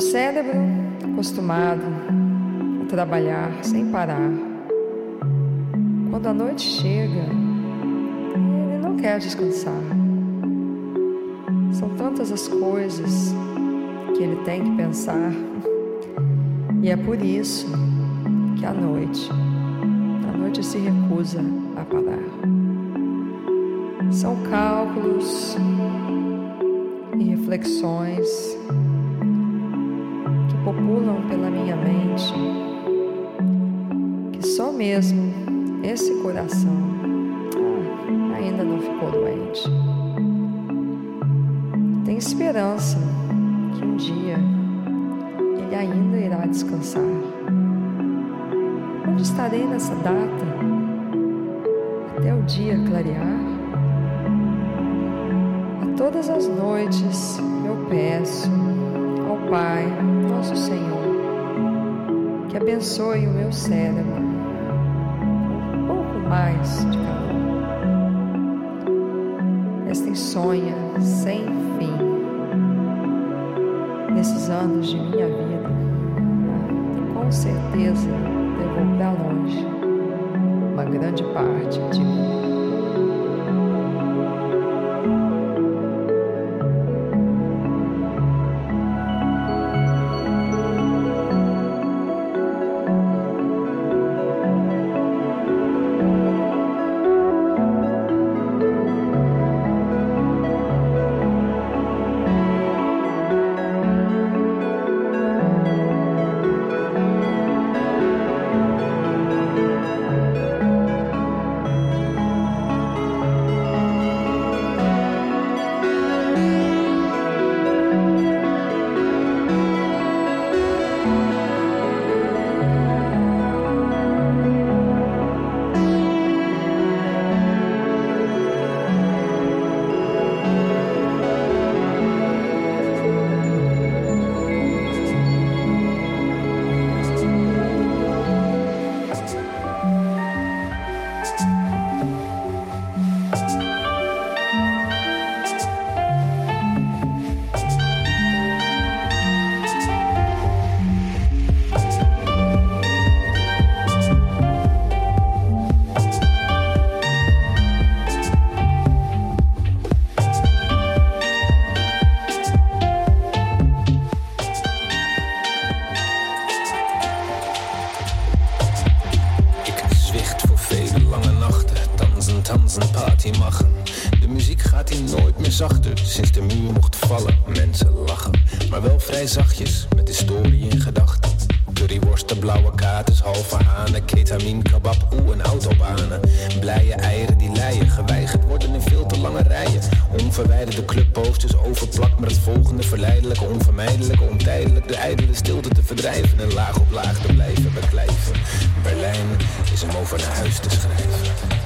Meu cérebro, acostumado a trabalhar sem parar, quando a noite chega, ele não quer descansar. São tantas as coisas que ele tem que pensar, e é por isso que a noite, a noite se recusa a parar. São cálculos e reflexões populam pela minha mente que só mesmo esse coração ah, ainda não ficou doente. Tem esperança que um dia ele ainda irá descansar. Onde estarei nessa data? Até o dia clarear? A todas as noites eu peço ao Pai abençoe o meu cérebro. Um pouco mais de Hij zachtjes, met historie in gedachten. Curryworsten, blauwe katers, halve hanen, ketamine, kebab, oe en autobanen. Blije eieren die leien, geweigerd worden in veel te lange rijen. Onverwijderde clubposters overplakt met het volgende verleidelijke, onvermijdelijke, ontijdelijk de ijdele stilte te verdrijven en laag op laag te blijven beklijven. Berlijn is hem over naar huis te schrijven.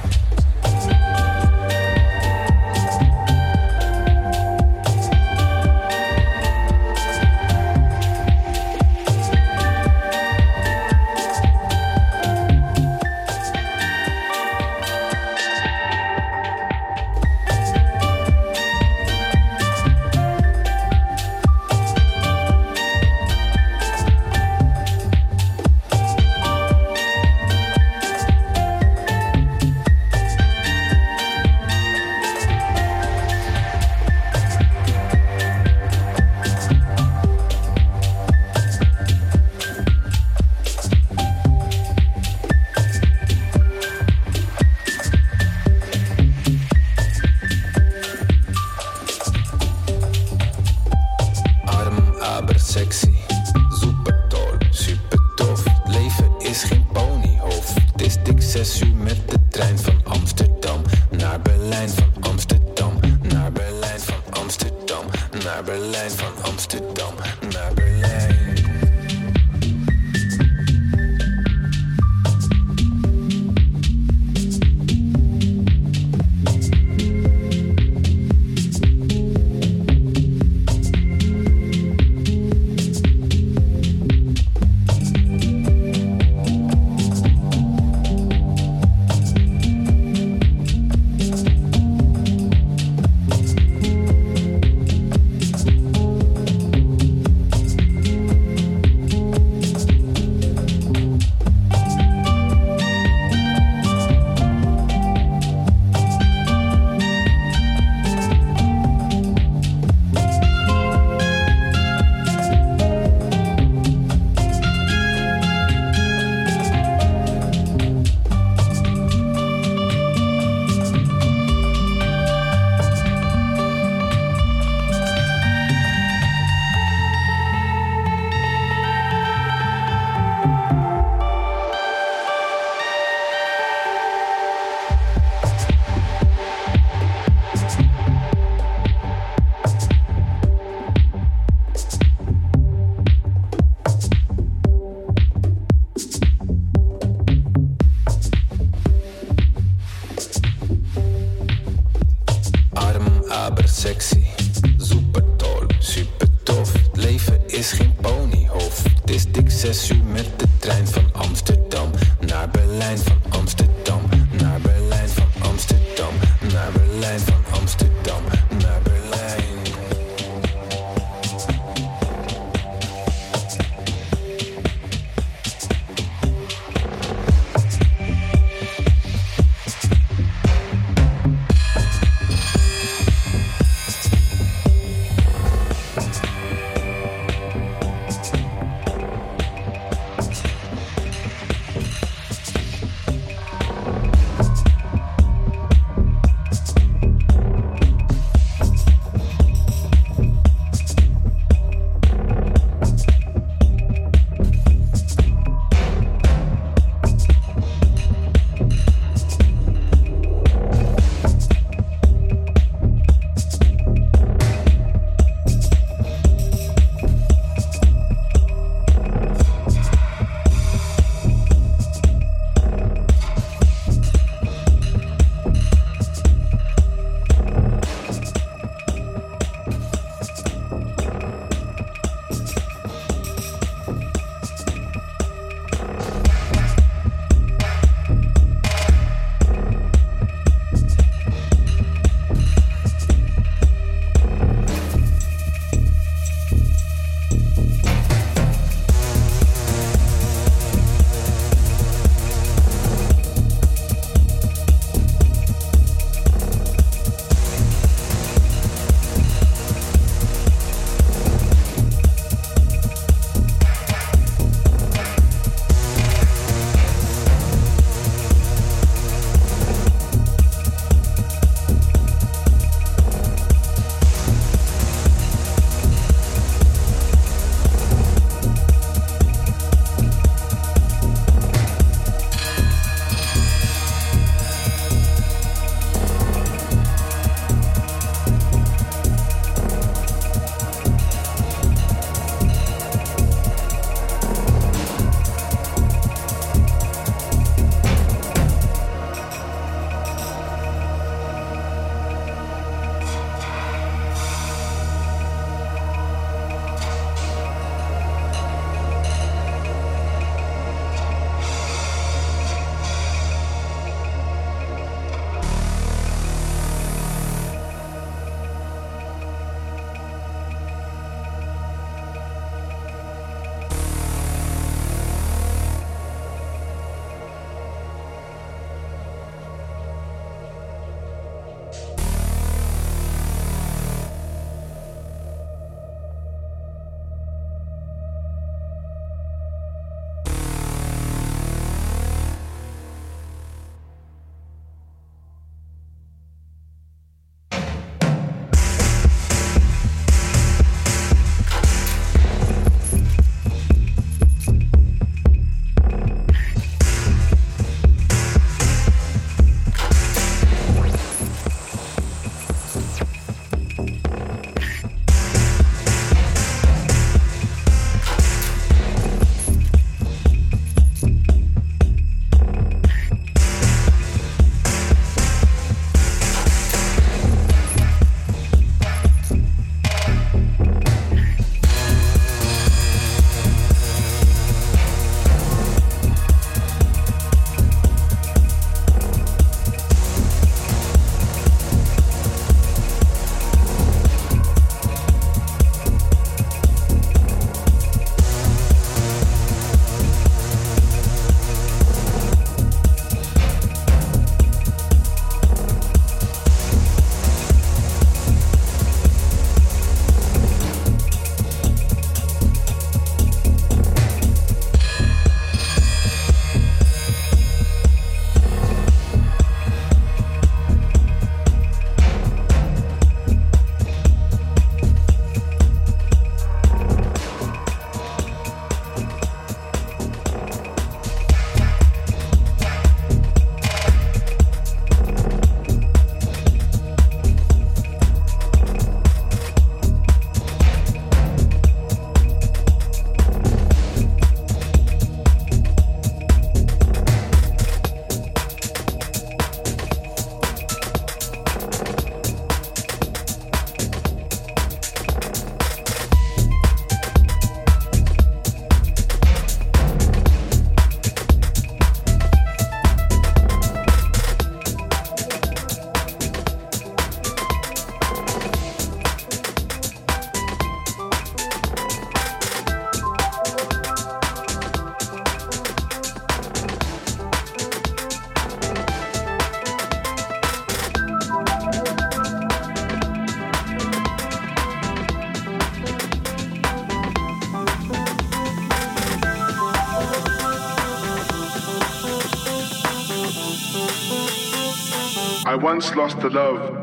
Once lost the love